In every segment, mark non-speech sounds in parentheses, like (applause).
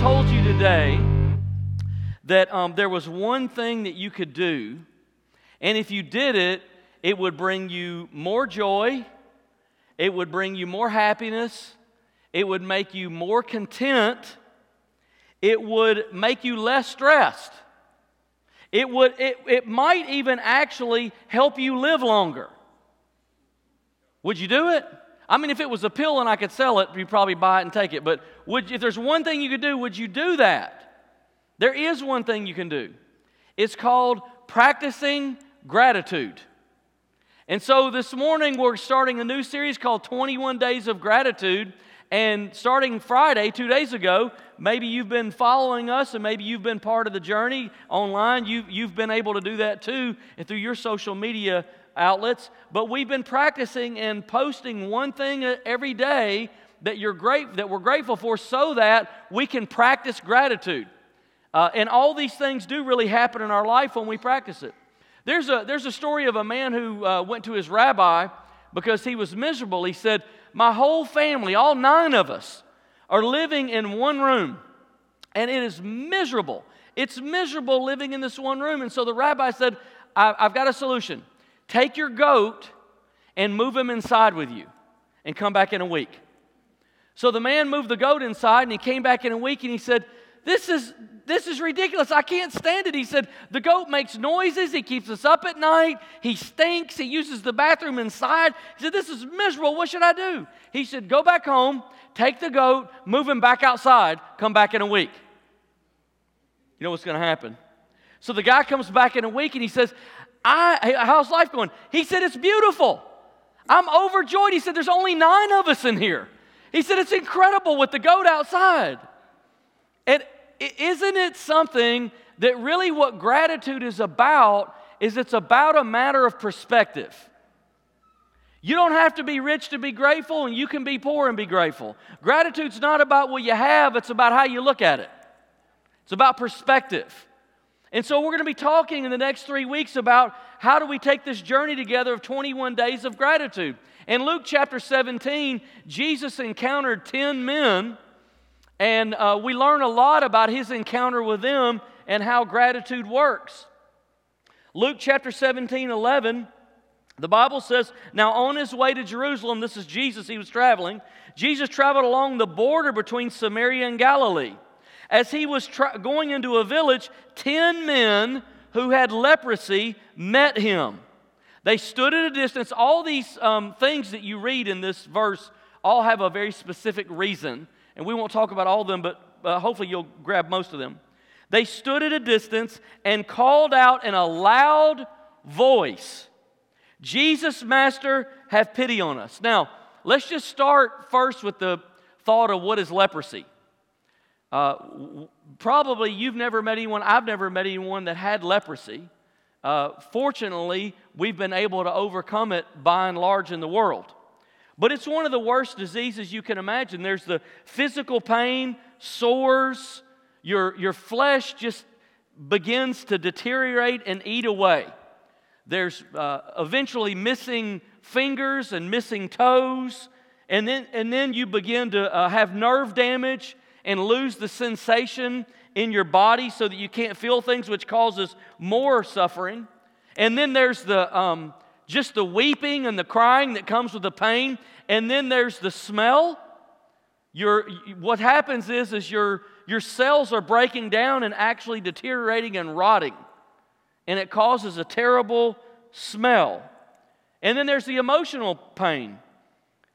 told you today that um, there was one thing that you could do, and if you did it, it would bring you more joy, it would bring you more happiness, it would make you more content, it would make you less stressed. It, would, it, it might even actually help you live longer. Would you do it? I mean, if it was a pill and I could sell it, you'd probably buy it and take it. But would, if there's one thing you could do, would you do that? There is one thing you can do. It's called practicing gratitude. And so this morning we're starting a new series called 21 Days of Gratitude. And starting Friday, two days ago, maybe you've been following us and maybe you've been part of the journey online. You, you've been able to do that too and through your social media outlets. But we've been practicing and posting one thing every day that, you're great, that we're grateful for so that we can practice gratitude. Uh, and all these things do really happen in our life when we practice it. There's a, there's a story of a man who uh, went to his rabbi because he was miserable. He said, my whole family, all nine of us, are living in one room, and it is miserable. It's miserable living in this one room. And so the rabbi said, I've got a solution. Take your goat and move him inside with you, and come back in a week. So the man moved the goat inside, and he came back in a week, and he said, this is this is ridiculous. I can't stand it. He said, The goat makes noises. He keeps us up at night. He stinks. He uses the bathroom inside. He said, This is miserable. What should I do? He said, Go back home, take the goat, move him back outside, come back in a week. You know what's going to happen? So the guy comes back in a week and he says, I, How's life going? He said, It's beautiful. I'm overjoyed. He said, There's only nine of us in here. He said, It's incredible with the goat outside. And isn't it something that really what gratitude is about is it's about a matter of perspective. You don't have to be rich to be grateful, and you can be poor and be grateful. Gratitude's not about what you have, it's about how you look at it. It's about perspective. And so, we're going to be talking in the next three weeks about how do we take this journey together of 21 days of gratitude. In Luke chapter 17, Jesus encountered 10 men and uh, we learn a lot about his encounter with them and how gratitude works. Luke chapter 17, 11, the Bible says, Now on his way to Jerusalem, this is Jesus, he was traveling. Jesus traveled along the border between Samaria and Galilee. As he was going into a village, 10 men who had leprosy met him. They stood at a distance. All these um, things that you read in this verse all have a very specific reason. And we won't talk about all of them, but uh, hopefully you'll grab most of them. They stood at a distance and called out in a loud voice, Jesus, Master, have pity on us. Now, let's just start first with the thought of what is leprosy. Uh, probably you've never met anyone, I've never met anyone that had leprosy. Uh, fortunately, we've been able to overcome it by and large in the world. But it's one of the worst diseases you can imagine. There's the physical pain, sores, your, your flesh just begins to deteriorate and eat away. There's uh, eventually missing fingers and missing toes. And then, and then you begin to uh, have nerve damage and lose the sensation in your body so that you can't feel things, which causes more suffering. And then there's the, um, just the weeping and the crying that comes with the pain, and then there's the smell. Your, what happens is, is your, your cells are breaking down and actually deteriorating and rotting, and it causes a terrible smell. And then there's the emotional pain.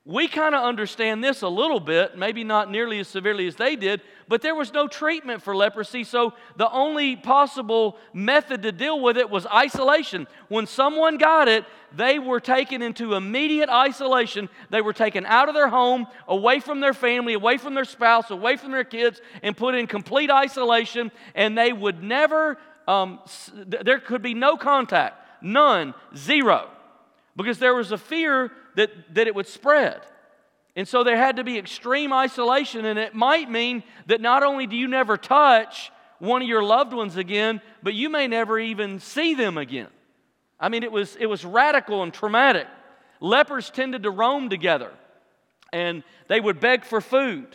We kind of understand this a little bit, maybe not nearly as severely as they did, but there was no treatment for leprosy, so the only possible method to deal with it was isolation. When someone got it, they were taken into immediate isolation. They were taken out of their home, away from their family, away from their spouse, away from their kids, and put in complete isolation, and they would never, um, there could be no contact, none, zero, because there was a fear that, that it would spread. And so there had to be extreme isolation, and it might mean that not only do you never touch one of your loved ones again, but you may never even see them again. I mean, it was, it was radical and traumatic. Lepers tended to roam together, and they would beg for food.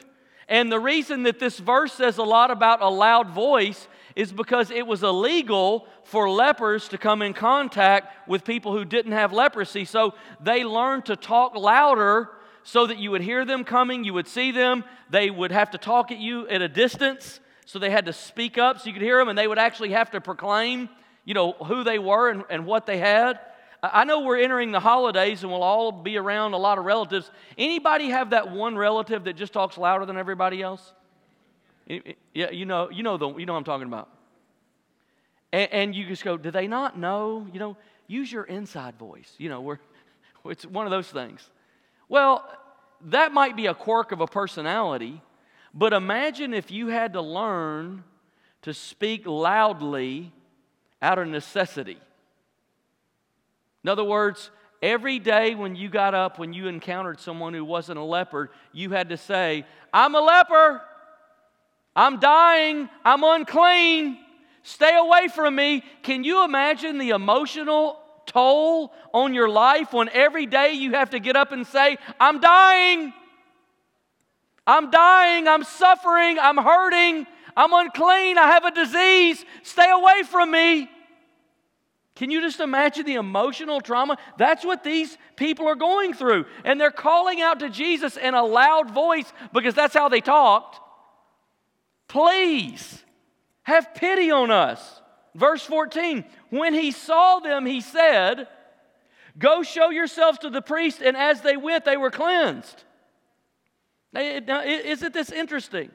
And the reason that this verse says a lot about a loud voice is because it was illegal for lepers to come in contact with people who didn't have leprosy. So they learned to talk louder so that you would hear them coming, you would see them. They would have to talk at you at a distance, so they had to speak up so you could hear them, and they would actually have to proclaim, you know, who they were and, and what they had. I know we're entering the holidays and we'll all be around a lot of relatives. Anybody have that one relative that just talks louder than everybody else? Yeah, you know, you know, the, you know what I'm talking about. And, and you just go, do they not know? You know, use your inside voice. You know, we're, (laughs) it's one of those things. Well, that might be a quirk of a personality, but imagine if you had to learn to speak loudly out of necessity. In other words, every day when you got up, when you encountered someone who wasn't a leopard, you had to say, I'm a leper. I'm dying. I'm unclean. Stay away from me. Can you imagine the emotional toll on your life when every day you have to get up and say, I'm dying. I'm dying. I'm suffering. I'm hurting. I'm unclean. I have a disease. Stay away from me. Can you just imagine the emotional trauma? That's what these people are going through. And they're calling out to Jesus in a loud voice because that's how they talked. Please have pity on us. Verse 14 When he saw them, he said, Go show yourselves to the priest. And as they went, they were cleansed. Now, isn't this interesting?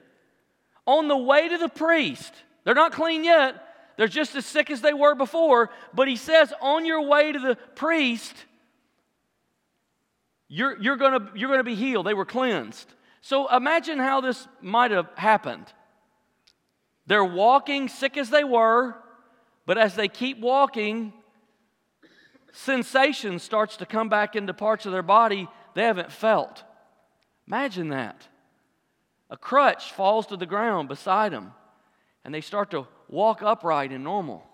On the way to the priest, they're not clean yet, they're just as sick as they were before. But he says, on your way to the priest, you're, you're going you're going to be healed. They were cleansed. So imagine how this might have happened. They're walking sick as they were, but as they keep walking, sensation starts to come back into parts of their body they haven't felt. Imagine that. A crutch falls to the ground beside them, and they start to walk upright and normal.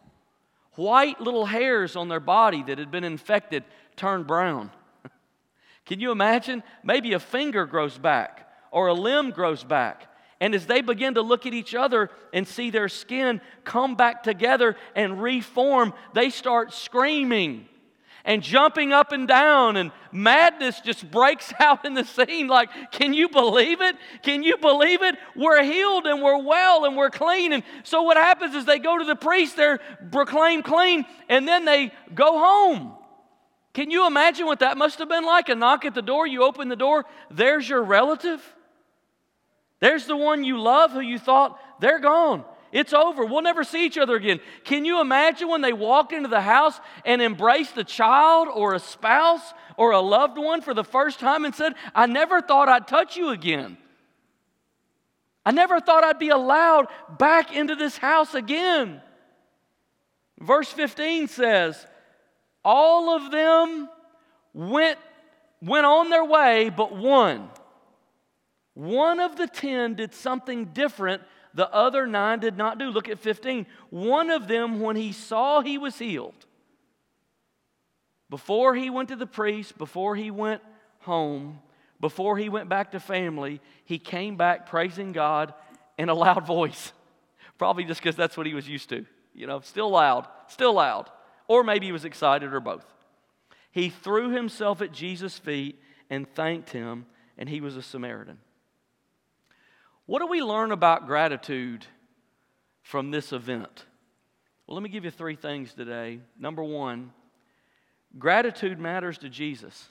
White little hairs on their body that had been infected turn brown. (laughs) Can you imagine? Maybe a finger grows back or a limb grows back. And as they begin to look at each other and see their skin come back together and reform, they start screaming and jumping up and down, and madness just breaks (laughs) out in the scene. Like, can you believe it? Can you believe it? We're healed and we're well and we're clean. And so, what happens is they go to the priest, they're proclaimed clean, and then they go home. Can you imagine what that must have been like? A knock at the door, you open the door, there's your relative. There's the one you love who you thought they're gone. It's over. We'll never see each other again. Can you imagine when they walked into the house and embraced a child or a spouse or a loved one for the first time and said, I never thought I'd touch you again? I never thought I'd be allowed back into this house again. Verse 15 says, All of them went, went on their way, but one. One of the ten did something different the other nine did not do. Look at 15. One of them, when he saw he was healed, before he went to the priest, before he went home, before he went back to family, he came back praising God in a loud (laughs) voice. Probably just because that's what he was used to. You know, still loud, still loud. Or maybe he was excited or both. He threw himself at Jesus' feet and thanked him, and he was a Samaritan. What do we learn about gratitude from this event? Well, let me give you three things today. Number one, gratitude matters to Jesus.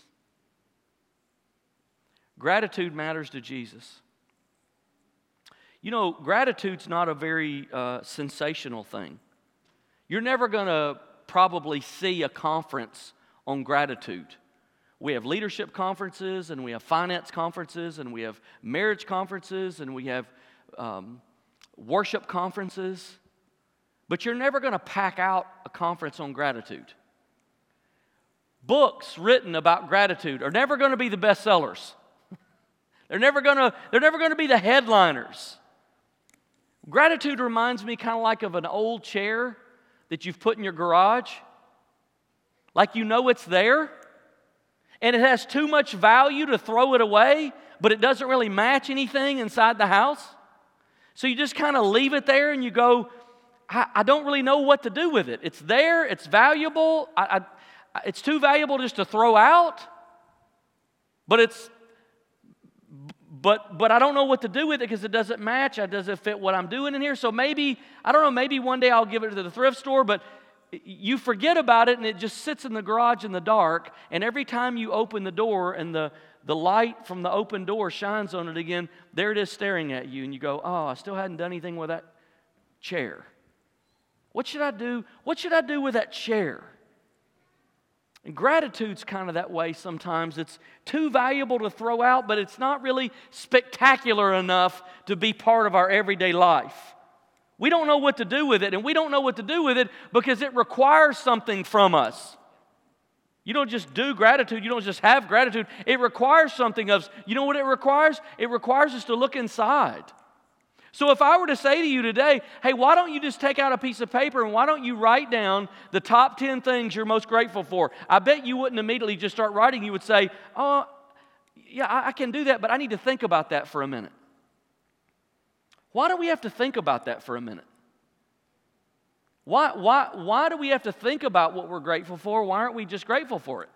Gratitude matters to Jesus. You know, gratitude's not a very uh, sensational thing. You're never going to probably see a conference on gratitude. We have leadership conferences, and we have finance conferences, and we have marriage conferences, and we have um, worship conferences. But you're never going to pack out a conference on gratitude. Books written about gratitude are never going to be the best sellers. (laughs) they're never going to they're never going to be the headliners. Gratitude reminds me kind of like of an old chair that you've put in your garage. Like you know it's there, and it has too much value to throw it away, but it doesn't really match anything inside the house. So you just kind of leave it there and you go, I, I, don't really know what to do with it. It's there, it's valuable. I, I, it's too valuable just to throw out, but it's but but I don't know what to do with it because it doesn't match. It doesn't fit what I'm doing in here. So maybe I don't know. Maybe one day I'll give it to the thrift store, but you forget about it and it just sits in the garage in the dark. And every time you open the door and the the light from the open door shines on it again, there it is staring at you, and you go, "Oh, I still hadn't done anything with that chair. What should I do? What should I do with that chair?" And gratitude's kind of that way sometimes. It's too valuable to throw out, but it's not really spectacular enough to be part of our everyday life. We don't know what to do with it, and we don't know what to do with it because it requires something from us. You don't just do gratitude, you don't just have gratitude. It requires something of us. You know what it requires? It requires us to look inside. So, if I were to say to you today, hey, why don't you just take out a piece of paper and why don't you write down the top 10 things you're most grateful for? I bet you wouldn't immediately just start writing. You would say, oh, yeah, I, can do that, but I need to think about that for a minute. Why do we have to think about that for a minute? Why, why, why do we have to think about what we're grateful for? Why aren't we just grateful for it?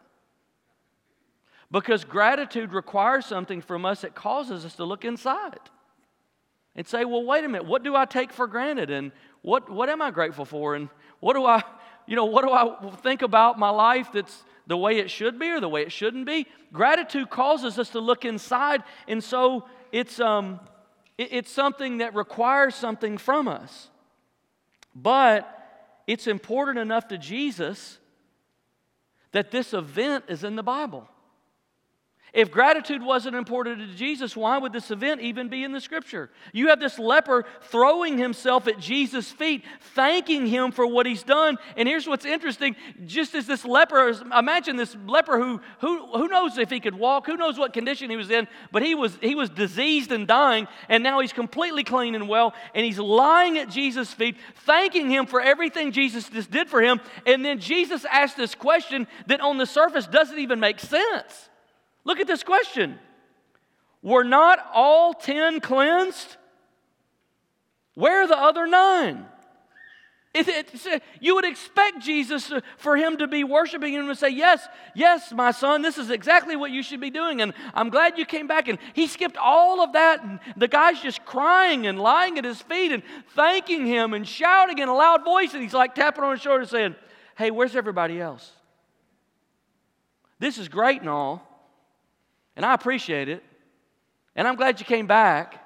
Because gratitude requires something from us that causes us to look inside and say, well, wait a minute, what do I take for granted? And what, what am I grateful for? And what do I, you know, what do I think about my life that's the way it should be or the way it shouldn't be? Gratitude causes us to look inside, and so it's, um, it's something that requires something from us. But it's important enough to Jesus that this event is in the Bible. If gratitude wasn't important to Jesus, why would this event even be in the scripture? You have this leper throwing himself at Jesus' feet, thanking him for what he's done. And here's what's interesting just as this leper, imagine this leper who, who, who knows if he could walk, who knows what condition he was in, but he was, he was diseased and dying, and now he's completely clean and well, and he's lying at Jesus' feet, thanking him for everything Jesus just did for him. And then Jesus asked this question that on the surface doesn't even make sense. Look at this question Were not all ten cleansed? Where are the other nine? It, it, uh, you would expect Jesus for him to be worshiping him and say, Yes, yes, my son, this is exactly what you should be doing. And I'm glad you came back. And he skipped all of that. And the guy's just crying and lying at his feet and thanking him and shouting in a loud voice. And he's like tapping on his shoulder saying, Hey, where's everybody else? This is great and all. And I appreciate it. And I'm glad you came back.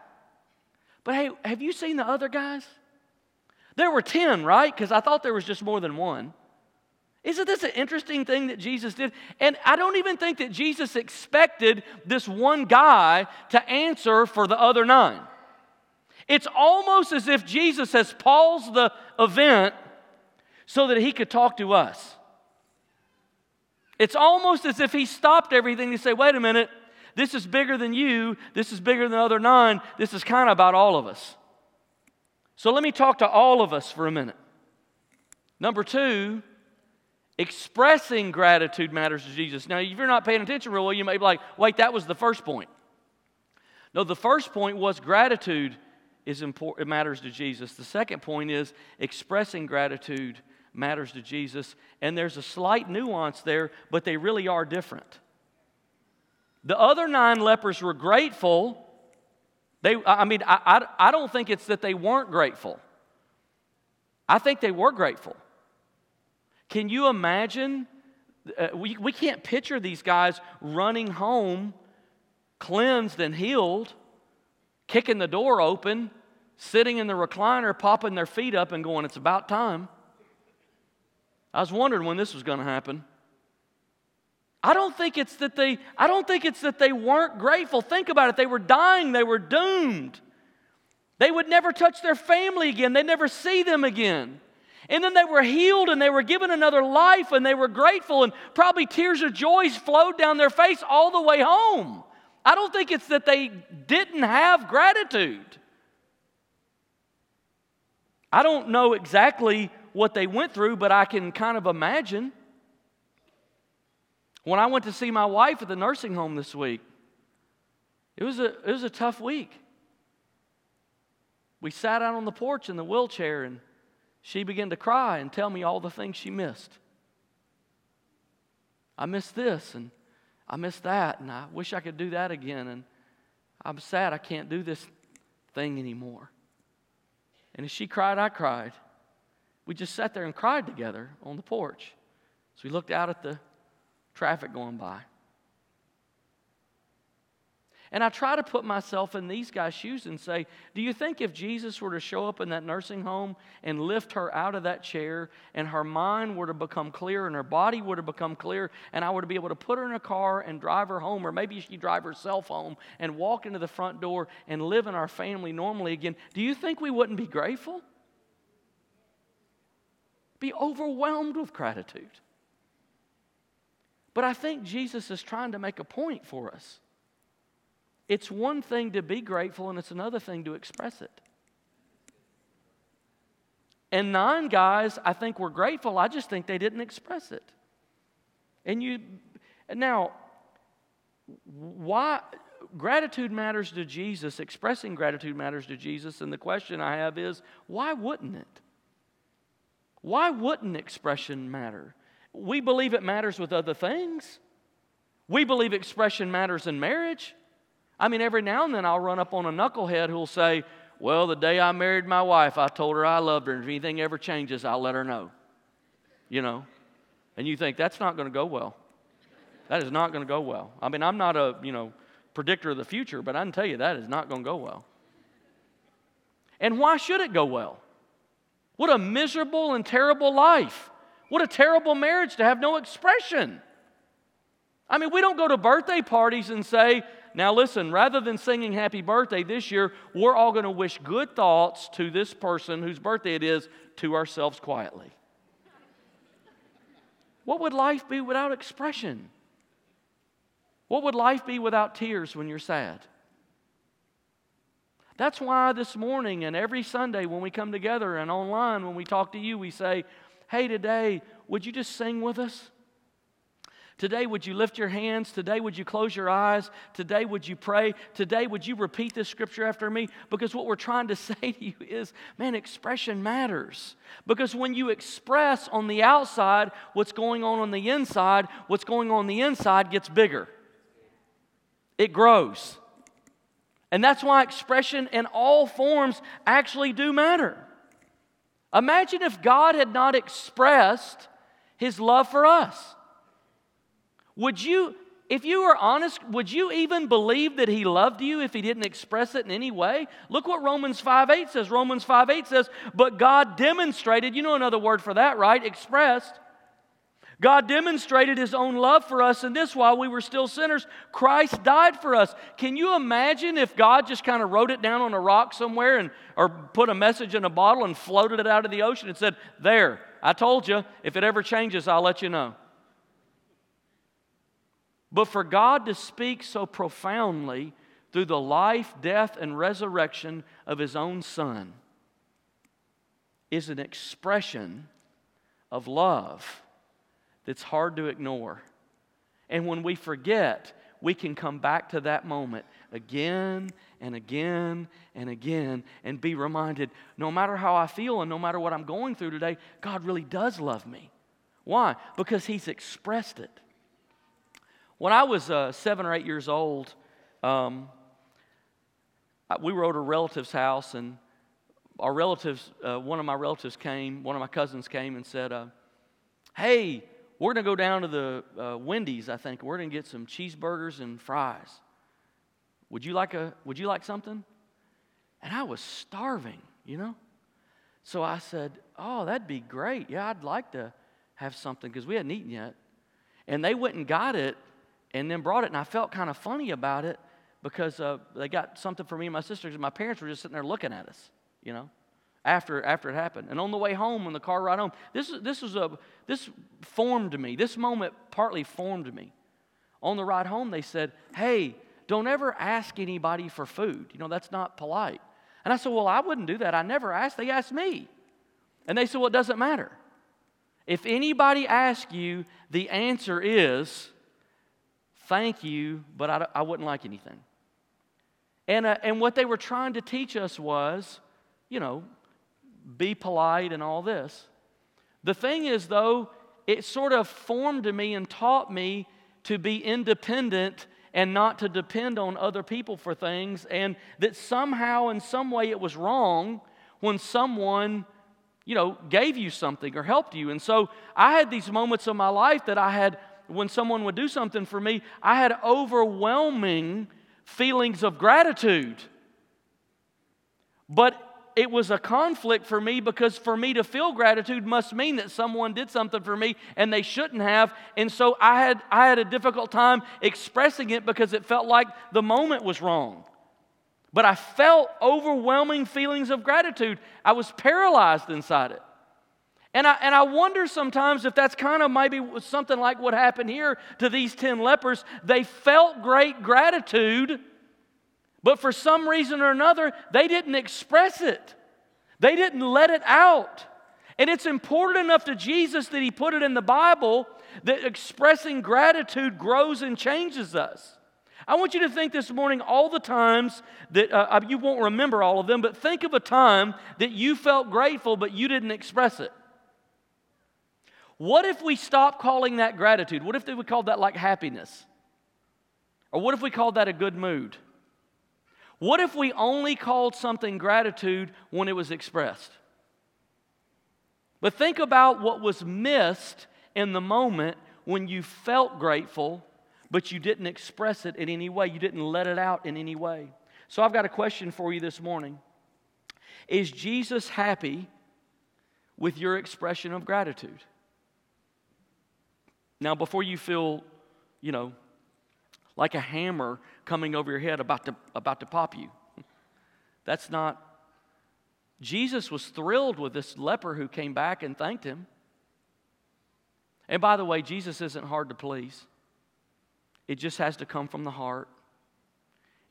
But hey, have you seen the other guys? There were 10, right? Because I thought there was just more than one. Isn't this an interesting thing that Jesus did? And I don't even think that Jesus expected this one guy to answer for the other nine. It's almost as if Jesus has paused the event so that he could talk to us. It's almost as if he stopped everything to say, wait a minute, this is bigger than you, this is bigger than the other nine, this is kind of about all of us. So let me talk to all of us for a minute. Number two, expressing gratitude matters to Jesus. Now, if you're not paying attention real well, you may be like, wait, that was the first point. No, the first point was gratitude is important, it matters to Jesus. The second point is expressing gratitude matters to Jesus. And there's a slight nuance there, but they really are different. The other nine lepers were grateful. They, I mean, I, I, I don't think it's that they weren't grateful. I think they were grateful. Can you imagine? Uh, we, we can't picture these guys running home, cleansed and healed, kicking the door open, sitting in the recliner, popping their feet up, and going, It's about time. I was wondering when this was going to happen. I don't think it's that they I don't think it's that they weren't grateful. Think about it. They were dying, they were doomed. They would never touch their family again. They'd never see them again. And then they were healed and they were given another life and they were grateful and probably tears of joy flowed down their face all the way home. I don't think it's that they didn't have gratitude. I don't know exactly what they went through, but I can kind of imagine. When I went to see my wife at the nursing home this week, it was a, it was a tough week. We sat out on the porch in the wheelchair and she began to cry and tell me all the things she missed. I missed this and I missed that, and I wish I could do that again. And I'm sad I can't do this thing anymore. And as she cried, I cried. We just sat there and cried together on the porch. So we looked out at the traffic going by. And I try to put myself in these guys' shoes and say, do you think if Jesus were to show up in that nursing home and lift her out of that chair and her mind were to become clear and her body would have become clear and I were to be able to put her in a car and drive her home or maybe she drive herself home and walk into the front door and live in our family normally again, do you think we wouldn't be grateful? Be overwhelmed with gratitude. But I think Jesus is trying to make a point for us. It's one thing to be grateful, and it's another thing to express it. And nine guys, I think, were grateful. I just think they didn't express it. And you, now, why? Gratitude matters to Jesus, expressing gratitude matters to Jesus, and the question I have is why wouldn't it? Why wouldn't expression matter? We believe it matters with other things. We believe expression matters in marriage. I mean, every now and then I'll run up on a knucklehead who'll say, Well, the day I married my wife, I told her I loved her, and if anything ever changes, I'll let her know. You know? And you think that's not going to go well. That is not going to go well. I mean, I'm not a, you know, predictor of the future, but I can tell you that is not going to go well. And why should it go well? What a miserable and terrible life. What a terrible marriage to have no expression. I mean, we don't go to birthday parties and say, now, listen, rather than singing happy birthday this year, we're all going to wish good thoughts to this person whose birthday it is to ourselves quietly. What would life be without expression? What would life be without tears when you're sad? That's why this morning and every Sunday when we come together and online when we talk to you, we say, Hey, today, would you just sing with us? Today, would you lift your hands? Today, would you close your eyes? Today, would you pray? Today, would you repeat this scripture after me? Because what we're trying to (laughs) say to you is, man, expression matters. Because when you express on the outside what's going on on the inside, what's going on, on the inside gets bigger, it grows. And that's why expression in all forms actually do matter. Imagine if God had not expressed his love for us. Would you, if you were honest, would you even believe that he loved you if he didn't express it in any way? Look what Romans 5 8 says. Romans 5 8 says, But God demonstrated, you know another word for that, right? Expressed. God demonstrated his own love for us in this while we were still sinners, Christ died for us. Can you imagine if God just kind of wrote it down on a rock somewhere and or put a message in a bottle and floated it out of the ocean and said, There, I told you, if it ever changes, I'll let you know. But for God to speak so profoundly through the life, death, and resurrection of His own Son is an expression of love that's hard to ignore. And when we forget, we can come back to that moment again and again and again and be reminded no matter how I feel and no matter what I'm going through today, God really does love me. Why? Because He's expressed it. When I was uh, seven or eight years old, um, we were at a relative's house, and our relatives, uh, one of my relatives came, one of my cousins came and said, uh, Hey, we're going to go down to the uh, Wendy's, I think. We're going to get some cheeseburgers and fries. Would you like a would you like something? And I was starving, you know? So I said, "Oh, that'd be great. Yeah, I'd like to have something because we hadn't eaten yet." And they went and got it and then brought it. And I felt kind of funny about it because uh, they got something for me and my sisters, and my parents were just sitting there looking at us, you know, after, after it happened. And on the way home, on the car ride home, this, this, was a, this formed me. This moment partly formed me. On the ride home, they said, Hey, don't ever ask anybody for food. You know, that's not polite. And I said, Well, I wouldn't do that. I never asked. They asked me. And they said, Well, it doesn't matter. If anybody asks you, the answer is, thank you, but I, I wouldn't like anything. And, uh, and what they were trying to teach us was, you know, be polite and all this. The thing is, though, it sort of formed me and taught me to be independent and not to depend on other people for things, and that somehow, in some way, it was wrong when someone, you know, gave you something or helped you. And so I had these moments of my life that I had, when someone would do something for me, I had overwhelming feelings of gratitude. But it was a conflict for me because for me to feel gratitude must mean that someone did something for me and they shouldn't have. And so I had, I had a difficult time expressing it because it felt like the moment was wrong. But I felt overwhelming feelings of gratitude. I was paralyzed inside it. And I, and I wonder sometimes if that's kind of maybe something like what happened here to these 10 lepers. They felt great gratitude but for some reason or another, they didn't express it, they didn't let it out. And it's important enough to Jesus that he put it in the Bible that expressing gratitude grows and changes us. I want you to think this morning all the times that uh, you won't remember all of them, but think of a time that you felt grateful but you didn't express it. What if we stopped calling that gratitude? What if we called that like happiness? Or what if we called that a good mood? What if we only called something gratitude when it was expressed? But think about what was missed in the moment when you felt grateful, but you didn't express it in any way. You didn't let it out in any way. So I've got a question for you this morning Is Jesus happy with your expression of gratitude? Now, before you feel, you know, like a hammer coming over your head about to, about to pop you. That's not. Jesus was thrilled with this leper who came back and thanked him. And by the way, Jesus isn't hard to please. It just has to come from the heart,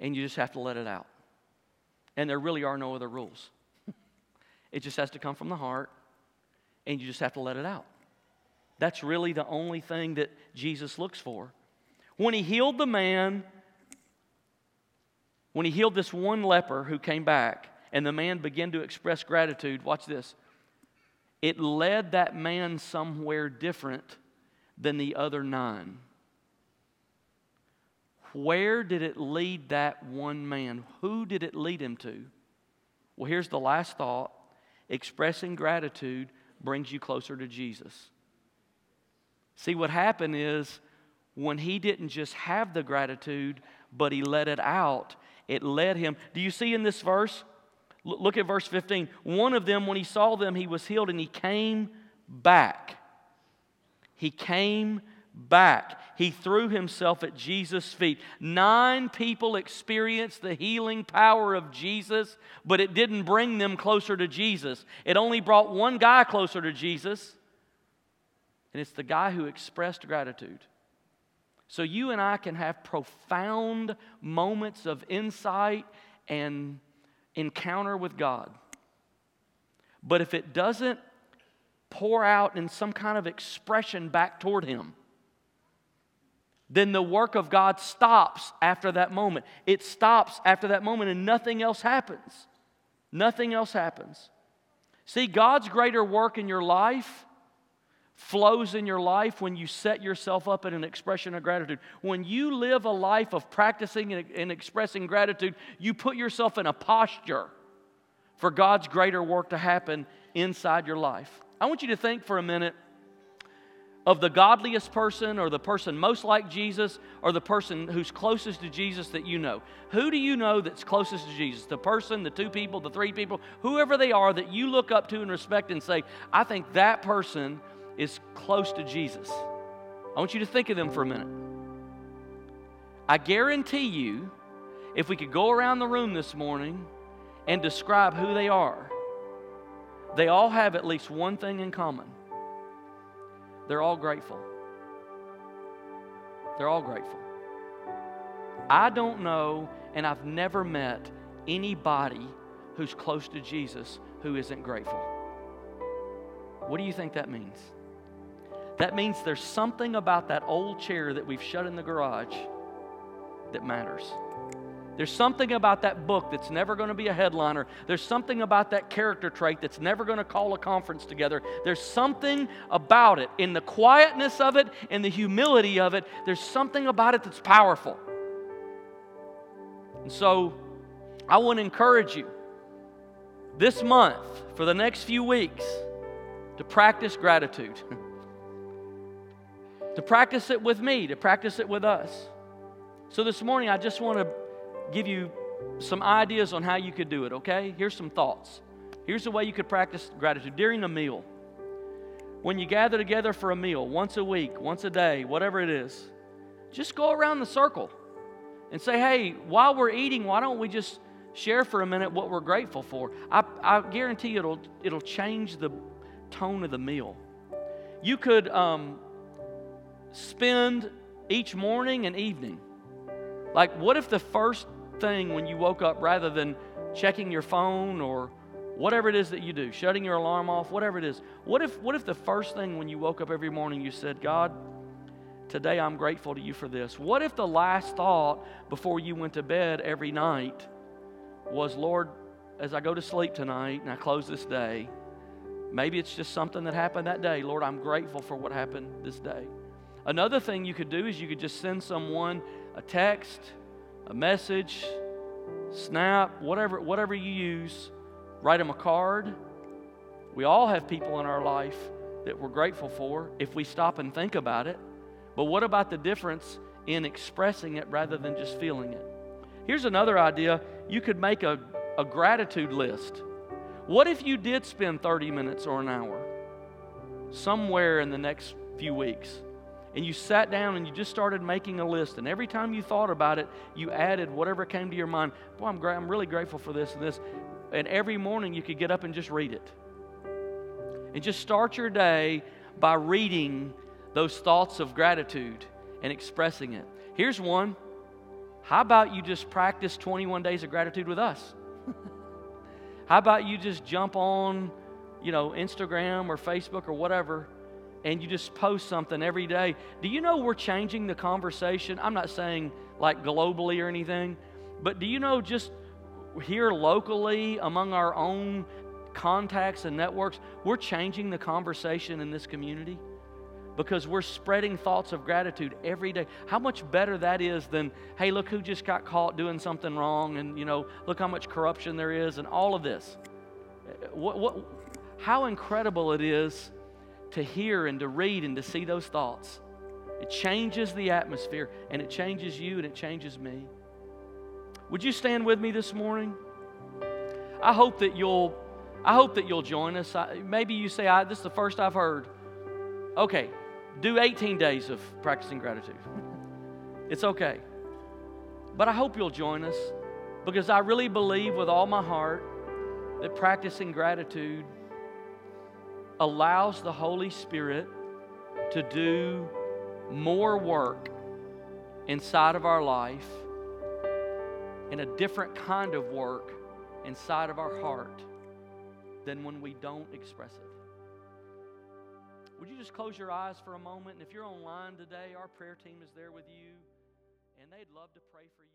and you just have to let it out. And there really are no other rules. (laughs) it just has to come from the heart, and you just have to let it out. That's really the only thing that Jesus looks for. When he healed the man, when he healed this one leper who came back, and the man began to express gratitude, watch this. It led that man somewhere different than the other nine. Where did it lead that one man? Who did it lead him to? Well, here's the last thought expressing gratitude brings you closer to Jesus. See, what happened is when he didn't just have the gratitude, but he let it out, it led him. Do you see in this verse? Look at verse 15. One of them, when he saw them, he was healed and he came back. He came back. He threw himself at Jesus' feet. Nine people experienced the healing power of Jesus, but it didn't bring them closer to Jesus. It only brought one guy closer to Jesus, and it's the guy who expressed gratitude. So you and I can have profound moments of insight and encounter with God. But if it doesn't pour out in some kind of expression back toward Him, then the work of God stops after that moment. It stops after that moment and nothing else happens. Nothing else happens. See, God's greater work in your life flows in your life when you set yourself up in an expression of gratitude. When you live a life of practicing and expressing gratitude, you put yourself in a posture for God's greater work to happen inside your life. I want you to think for a minute of the godliest person or the person most like Jesus or the person who's closest to Jesus that you know. Who do you know that's closest to Jesus? The person, the two people, the three people, whoever they are that you look up to and respect and say, I think that person is close to Jesus. I want you to think of them for a minute. I guarantee you, if we could go around the room this morning and describe who they are, they all have at least one thing in common. They're all grateful. They're all grateful. I don't know, and I've never met anybody who's close to Jesus who isn't grateful. What do you think that means? That means there's something about that old chair that we've shut in the garage that matters. There's something about that book that's never going to be a headliner. There's something about that character trait that's never going to call a conference together. There's something about it, in the quietness of it, in the humility of it, there's something about it that's powerful. And so I want to encourage you this month, for the next few weeks, to practice gratitude. (laughs) to practice it with me, to practice it with us. So this morning, I just want to give you some ideas on how you could do it, okay? Here's some thoughts. Here's the way you could practice gratitude during a meal. When you gather together for a meal, once a week, once a day, whatever it is, just go around the circle and say, hey, while we're eating, why don't we just share for a minute what we're grateful for? I, I guarantee it'll, it'll change the tone of the meal. You could um, spend each morning and evening. Like, what if the first thing when you woke up rather than checking your phone or whatever it is that you do, shutting your alarm off, whatever it is. What if, what if the first thing when you woke up every morning you said, God, today I'm grateful to you for this? What if the last thought before you went to bed every night was, Lord, as I go to sleep tonight and I close this day, maybe it's just something that happened that day. Lord, I'm grateful for what happened this day. Another thing you could do is you could just send someone a text a message, snap, whatever, whatever you use, write them a card. We all have people in our life that we're grateful for if we stop and think about it. But what about the difference in expressing it rather than just feeling it? Here's another idea you could make a, a gratitude list. What if you did spend 30 minutes or an hour somewhere in the next few weeks and you sat down and you just started making a list, and every time you thought about it, you added whatever came to your mind. Boy, I'm, gra- I'm really grateful for this and this. And every morning you could get up and just read it. And just start your day by reading those thoughts of gratitude and expressing it. Here's one. How about you just practice 21 days of gratitude with us? (laughs) How about you just jump on, you know, Instagram or Facebook or whatever and you just post something every day. Do you know we're changing the conversation? I'm not saying like globally or anything, but do you know just here locally among our own contacts and networks, we're changing the conversation in this community? because we're spreading thoughts of gratitude every day. How much better that is than, hey, look who just got caught doing something wrong, and you know, look how much corruption there is, and all of this. What, what, how incredible it is to hear and to read and to see those thoughts. It changes the atmosphere and it changes you and it changes me. Would you stand with me this morning? I hope that you'll I hope that you'll join us. I, maybe you say, "This is the first I've heard." Okay, do 18 days of practicing gratitude. it's okay. But I hope you'll join us because I really believe with all my heart that practicing gratitude allows the Holy Spirit to do more work inside of our life and a different kind of work inside of our heart than when we don't express it. Would you just close your eyes for a moment? And if you're online today, our prayer team is there with you, and they'd love to pray for you.